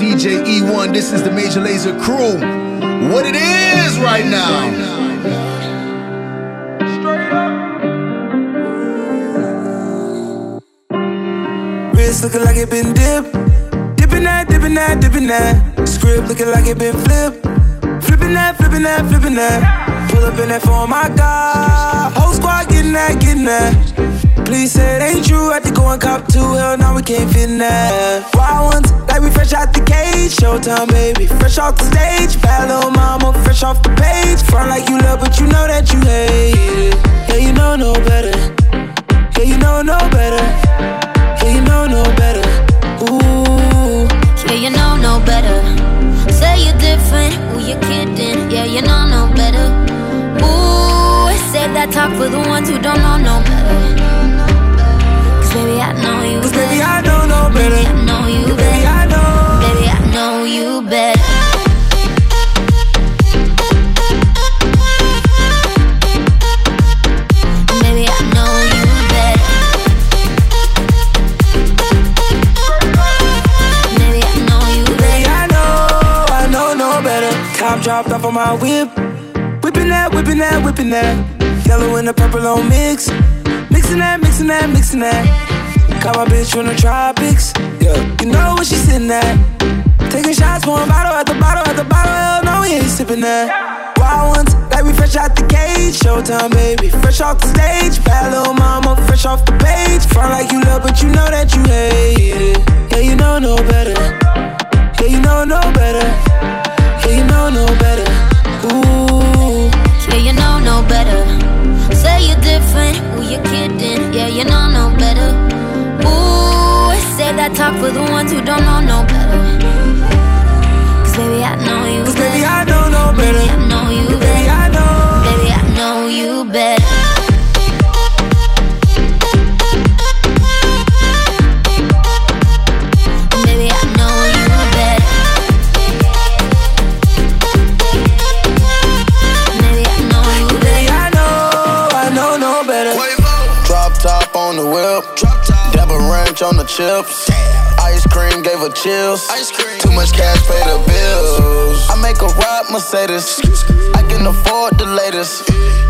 DJ E1. This is the Major Lazer crew. What it is right now. Wrist looking like it been dipped. Dipping that, dipping that, dipping that. Script looking like it been flipped. Flipping that, flipping that, flipping that. Pull up in that for my God. Whole squad getting that, getting that. Please say it ain't true. Had to go and cop two. Hell, now we can't fit in that. Wild ones, like we fresh out the cage. Showtime, baby. Fresh off the stage. Bad little mama, fresh off the page. Front like you love, but you know that you hate it. Yeah, you know no better. Yeah, you know no better. Yeah, you know no better. Ooh. Yeah, you know no better. Say you're different. Who you kidding? Yeah, you know no better. Ooh, save that talk for the ones who don't know no better. Cause baby, I know you Cause baby, I don't know better. Baby, I know you Top dropped off on my whip. Whipping that, whipping that, whipping that. Yellow and the purple on mix. Mixing that, mixing that, mixing that. Caught my bitch from the tropics. Yeah, you know what she sitting at. Taking shots, pouring bottle at the bottle at the bottle. Hell no, we ain't sipping that. Wild ones, like we fresh out the cage. Showtime, baby, fresh off the stage. Bad little mama, fresh off the page. Front like you love, but you know that Mercedes. I can afford the latest.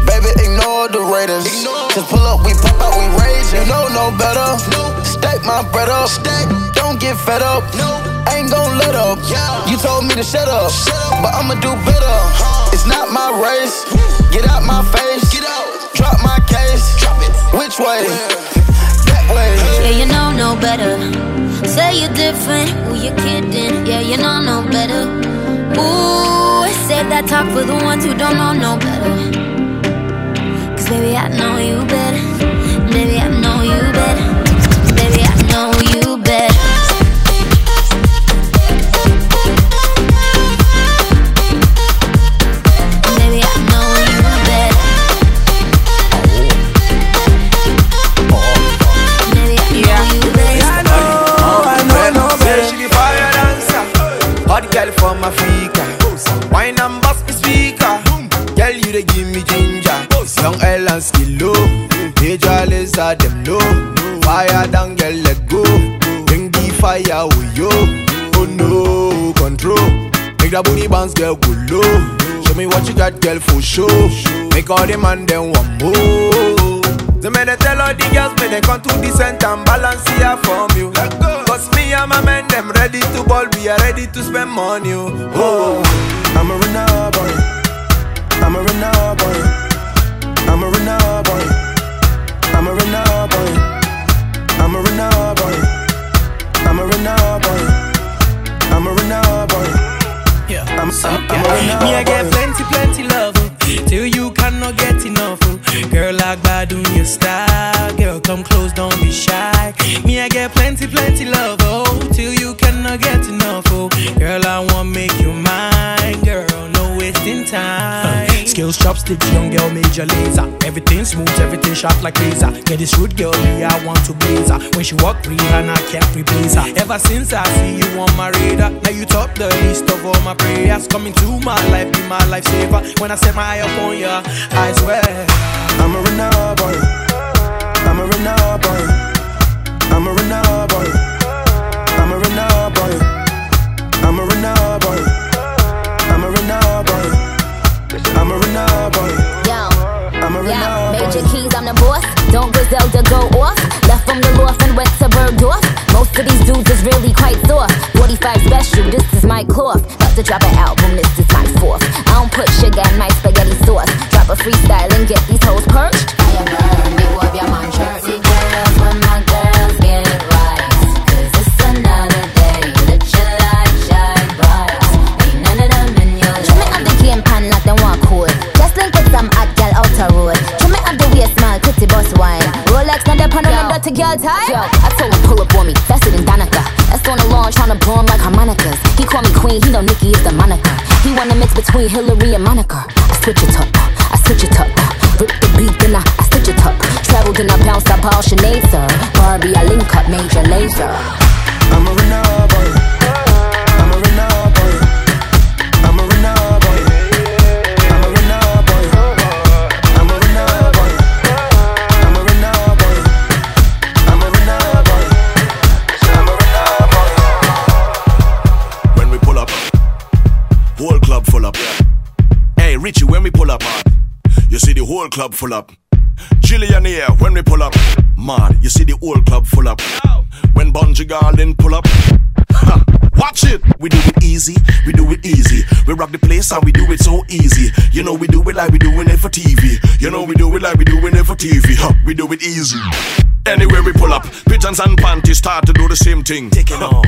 Baby, ignore the Raiders. Just pull up, we pop out, we rage. You know no better. Stack my bread up. Don't get fed up. Ain't gon' let up. You told me to shut up, but I'ma do better. It's not my race. Get out my face. Drop my case. Which way? That way. Yeah, you know no better. Say you're different. Who you kidding? Yeah, you know no better. Ooh, say that talk for the ones who don't know no better. Cause baby, I know you better. Girl go low Show me what you got girl for show Make all the man them want more the men they tell all the girls me they come to the center and balance here from you. Cause me and my men them ready to ball, we are ready to spend money. Oh, oh. I'm a runner boy. I'm a runner boy. I'm a runner boy. I'm a runner boy. I'm a runner Chopsticks, young girl, Major Lazer. Everything smooth, everything sharp like laser. Get this rude girl, me, I want to blaze her. When she walk, free, and I can't replace her. Ever since I see you on my radar, now you top the list of all my prayers. Coming to my life, be my lifesaver. When I set my eye up on ya, I swear. I'm a runner boy. I'm a runner boy. I'm a runner boy. I'm a runner boy. I'm a Renard boy. Yo. I'm a Renard boy. Major keys, I'm the boss. Don't Griselda go off. Left from the loft and went to Bergdorf. Most of these dudes is really quite soft. 45 special, this is my cloth. About to drop an album, this is my fourth. I don't put sugar in my spaghetti sauce. Drop a freestyle and get these hoes perched. Between Hillary and Monica. Switch it whole club full up. Jillian here, when we pull up, man, you see the whole club full up. When Bunji Garlin pull up, ha, watch it. We do it easy, we do it easy. We rock the place and we do it so easy. You know we do it like we doing it for TV. You know we do it like we doing it for TV. Huh, we do it easy. Anywhere we pull up, pigeons and panties start to do the same thing. Taking off.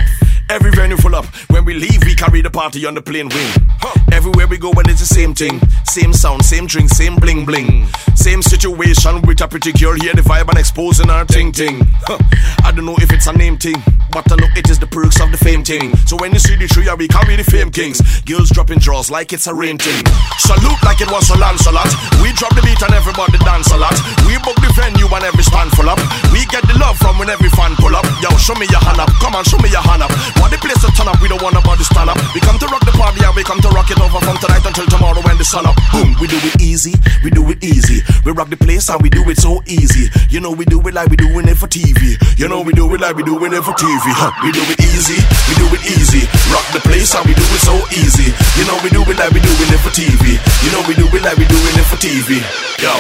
Every venue full up. When we leave, we carry the party on the plane wing. Huh. Everywhere we go, when it's the same thing. Same sound, same drink, same bling bling. Same situation with a pretty girl here, the vibe and exposing her ting ting. Huh. I don't know if it's a name thing, but I know it is the perks of the fame thing. So when you see the trio, we carry the fame kings. Girls dropping draws like it's a rain thing. Salute like it was a Lancelot. We drop the beat and everybody dance a lot. We book the venue and every stand full up. We get the love from when every fan pull up. Yo, show me your hand up. Come on, show me your hand up. Want the place to turn up, we don't want nobody stand up. We come to rock the party and we come to rock it over from tonight until tomorrow when the sun up. Boom, we do it easy, we do it easy. We rock the place and we do it so easy. You know we do it like we doing it for TV. You know we do it like we doing it for TV. Huh. We do it easy, we do it easy. Rock the place and we do it so easy. You know we do it like we doing it for TV. You know we do it like we doing it for TV. Yo.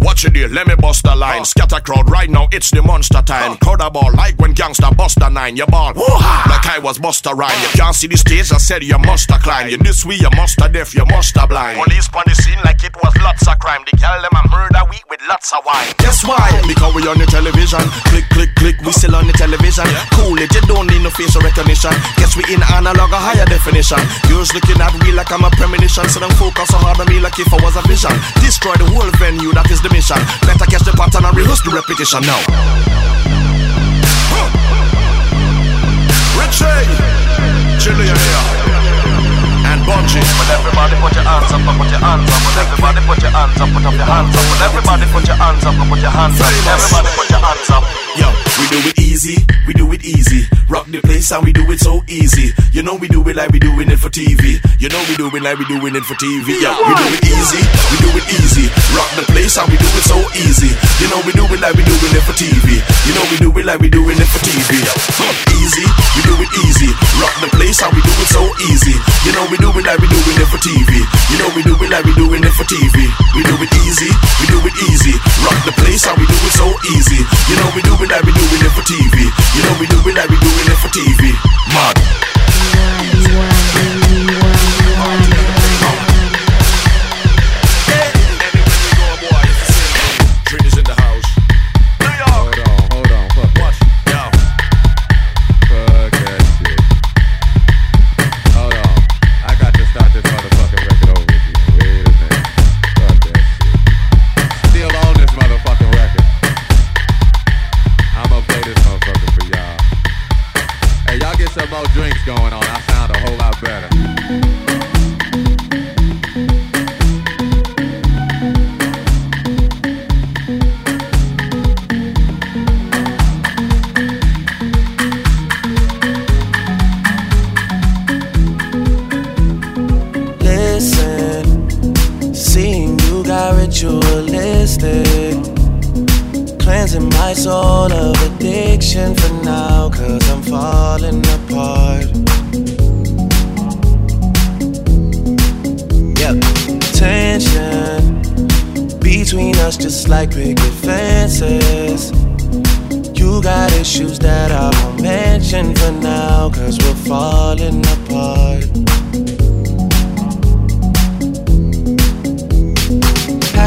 Watch it here, let me bust the line. Scatter crowd right now, it's the monster time. Crowd a ball like when gangster bust a nine. You ball like I was Busta Rhyme. You can't see the stage, I said you must climb. You this way, you must deaf, you must blind. Police on the scene like it was lots of crime. They girl them a murder week with lots of wine. Guess why? Because we on the television. Click, click, click, we still on the television. Cool it, you don't need no facial recognition. Guess we in analog or higher definition. Girls looking at me like I'm a premonition. So don't focus so hard on me like if I was a vision. Destroy the whole venue, that is the mission. Better catch the pattern and rehearse the repetition now. Richie, Jillian here, and Bunji. But everybody put your hands up, put your hands up. But everybody put your hands up, put up your hands up. But everybody put your hands up, put your hands up. Everybody put your hands up. Yo, we do it easy, we do it easy. Rock the place and we do it so easy. You know we do it like we doing it for TV. You know we do it like we doing it for TV. Yo, we do it easy, we do it easy. Rock the place and we do it so easy. You know we do it like we doing it for TV. You know we do it like we doing it for TV. Easy, we do it easy. Rock the place and we do it so easy. You know we do it like we doing it for TV. You know we do it like we doing it for TV. We do it easy, we do it easy. Rock the place and we do it so easy. You know we do it like we doing it for TV. You know we do it like we doing it for TV. Mad. Get some more drinks going on. I sound a whole lot better.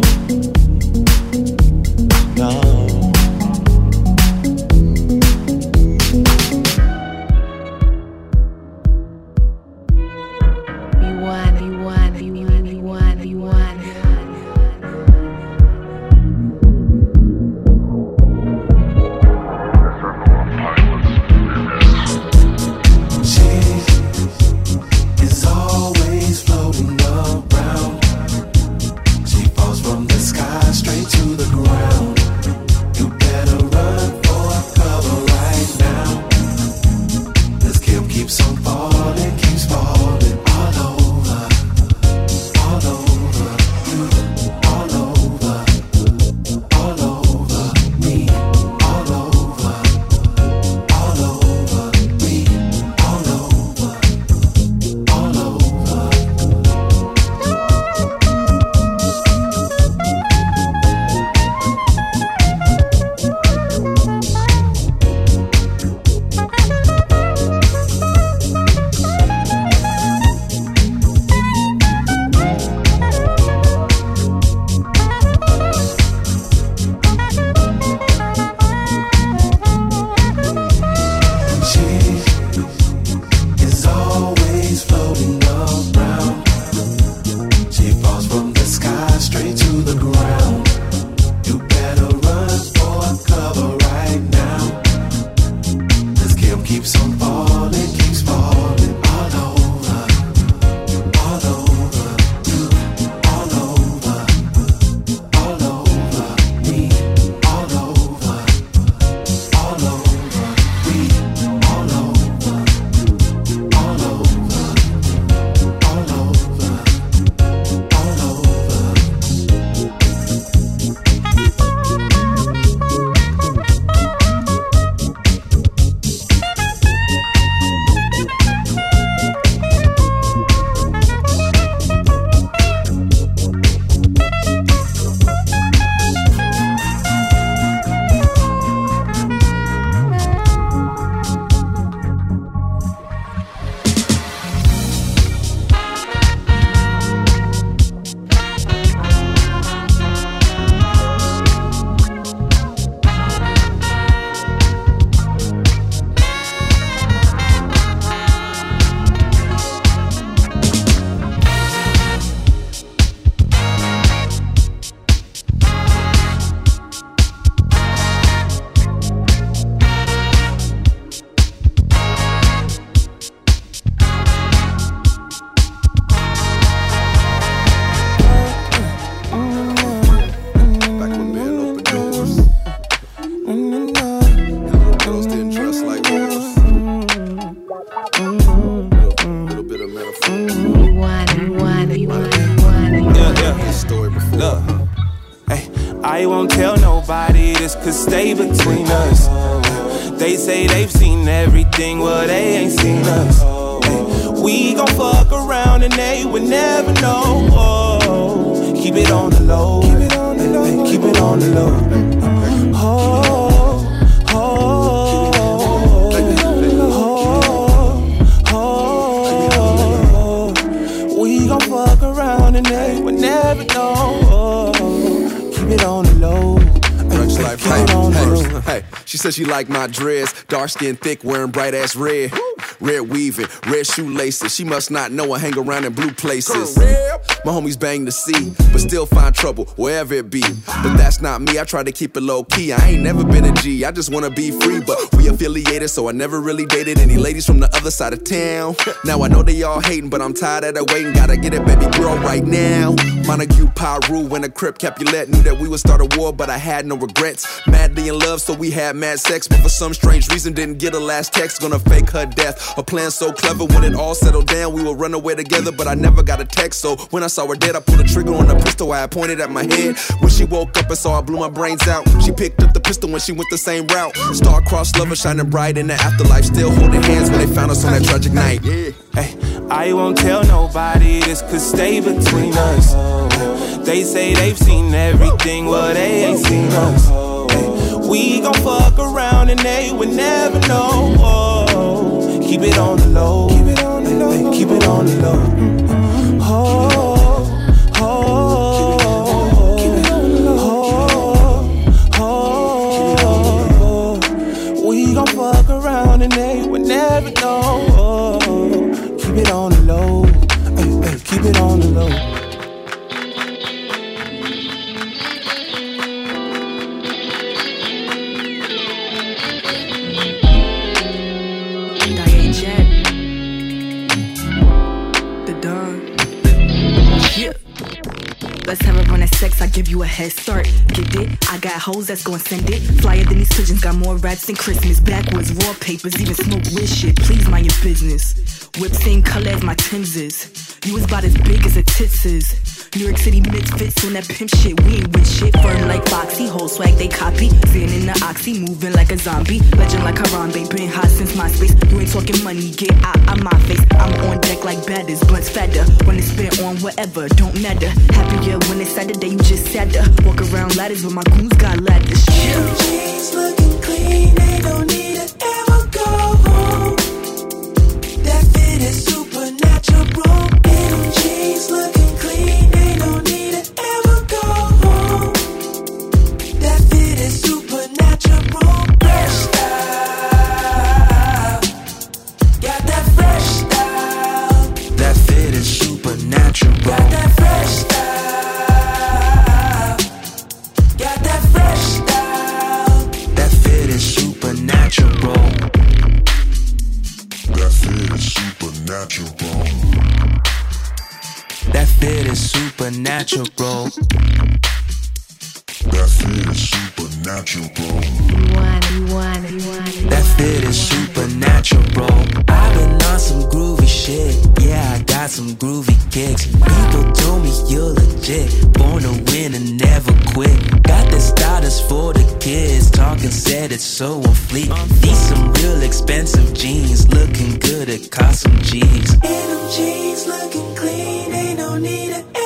No. could stay between us. They say they've seen everything, well, they ain't seen us. We gon' fuck around and they would never know. Oh, keep it on the low. Keep it on the low. Keep it on the low. Oh. She like my dress, dark skin, thick, wearing bright ass red. Red weaving, red shoelaces. She must not know I hang around in blue places. My homies bang the sea, but still find trouble wherever it be. But that's not me, I try to keep it low key. I ain't never been a G, I just wanna be free. But we affiliated, so I never really dated any ladies from the other side of town. Now I know they all hating, but I'm tired of the waiting. Gotta get it, baby girl, right now. Montague, Pyru, when a Crip Capulet knew that we would start a war, but I had no regrets. Madly in love, so we had mad sex, but for some strange reason didn't get a last text. Gonna fake her death A plan so clever when it all settled down, we would run away together, but I never got a text. So when I saw her dead, I pulled the trigger on the pistol. I had pointed at my head. When she woke up and saw I blew my brains out, she picked up the pistol when she went the same route. Star-crossed lover shining bright in the afterlife, still holding hands when they found us on that tragic night. Hey, I won't tell nobody this could stay between us. They say they've seen everything, well they ain't seen us. We gon' fuck around and they would never know. Keep it on the low. Keep it on the low. Keep it on the low. That's gonna send it. Flyer than these pigeons, got more rats than Christmas. Backwoods, raw papers, even smoke with shit. Please mind your business. Whip same color as my Timbs is. You was about as big as a tits is. New York City misfits on that pimp shit. We ain't with shit. Firm like Foxy, whole swag they copy. Zen in the oxy, moving like a zombie. Legend like Harambe, been hot since MySpace. You ain't talking money, get out of my face. I'm on deck like baddest, blunts fatter. When it's spit on whatever, don't matter. Happier when it's Saturday, you just sadder. Walk around ladders, but my goons got ladders. Yeah. Looking clean, they don't need supernatural. That fit is supernatural. That fit is supernatural. That fit is supernatural. I've been on some groovy shit. Yeah, I got some groovy kicks. People told me you're legit. Born to win and never quit. Got the starters for the kids. Talking said it's so on fleet. Need some real expensive jeans. Looking good, it cost some G's. And them jeans looking clean, ain't no need to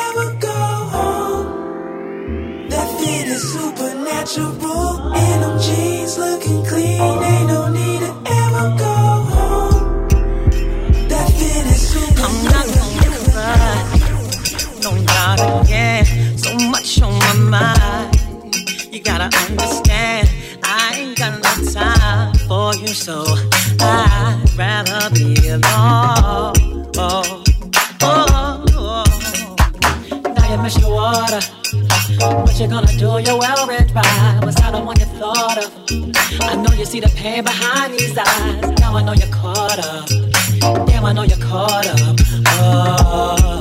supernatural. And them jeans looking clean, ain't no need to ever go home. That fit is supernatural. No, not again. So much on my mind. You gotta understand, I ain't got no time for you, so I'd rather be alone. What you gonna do? You're well read by. Was I the one you thought of? I know you see the pain behind these eyes. Now I know you're caught up. Damn, I know you're caught up. Oh.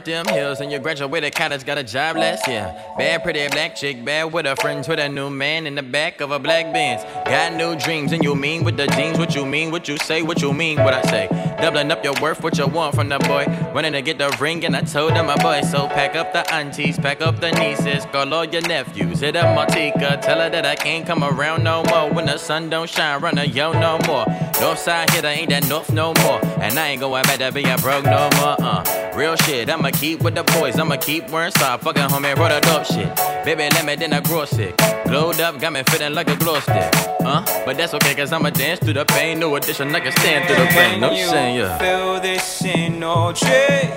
Work them hills and you graduated college, got a job last year. Bad, pretty black chick, bad with her friends with a new man in the back of a black Benz. Got new dreams and you mean with the jeans, what you mean, what you say, what you mean, what I say. Doubling up your worth, what you want from the boy. Running to get the ring and I told him my boy. So pack up the aunties, pack up the nieces, call all your nephews. Hit up Martika, tell her that I can't come around no more. When the sun don't shine, run a yo no more. North side hitter ain't that north no more. And I ain't going back to being broke no more. Uh, real shit, I'ma keep with the boys, I'ma keep wearing soft. Fucking homie, brought a dope shit. Baby, let me then I grow sick. Glowed up, got me feeling like a glow stick. Uh, but that's okay, cause I'ma dance through the pain. No addition, I can stand through the pain. No saying, yeah. feel this energy?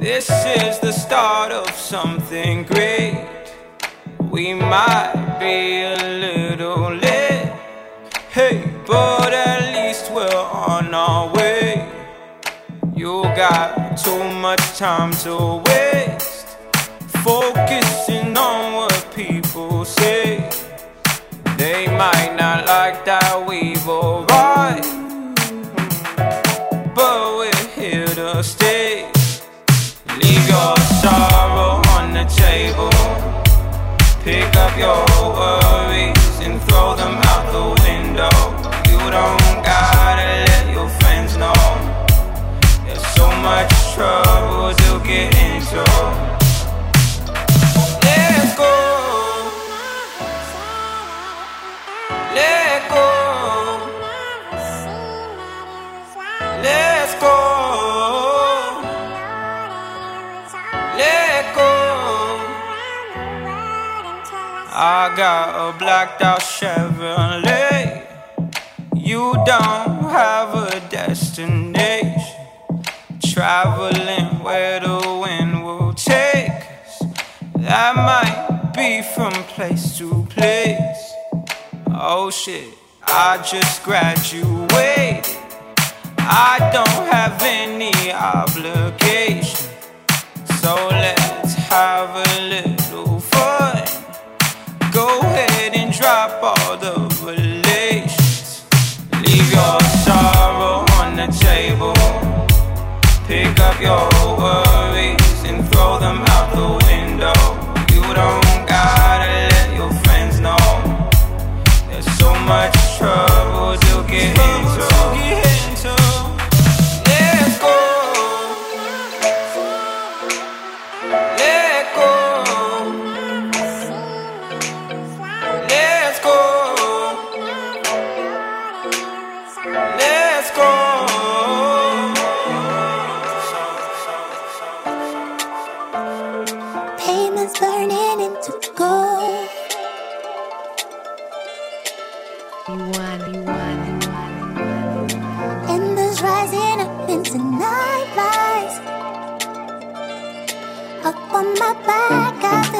This is the start of something great. We might be a little late, hey, but at least we're on our way. You got too much time to waste, focusing on what people say. They might not like that we've arrived Pick up your worries got a blacked out Chevrolet. You don't have a destination. Traveling where the wind will take us. That might be from place to place. Oh shit, I just graduated. I don't have any obligation. So let's have a little drop all the relations. Leave your sorrow on the table. Pick up your my back,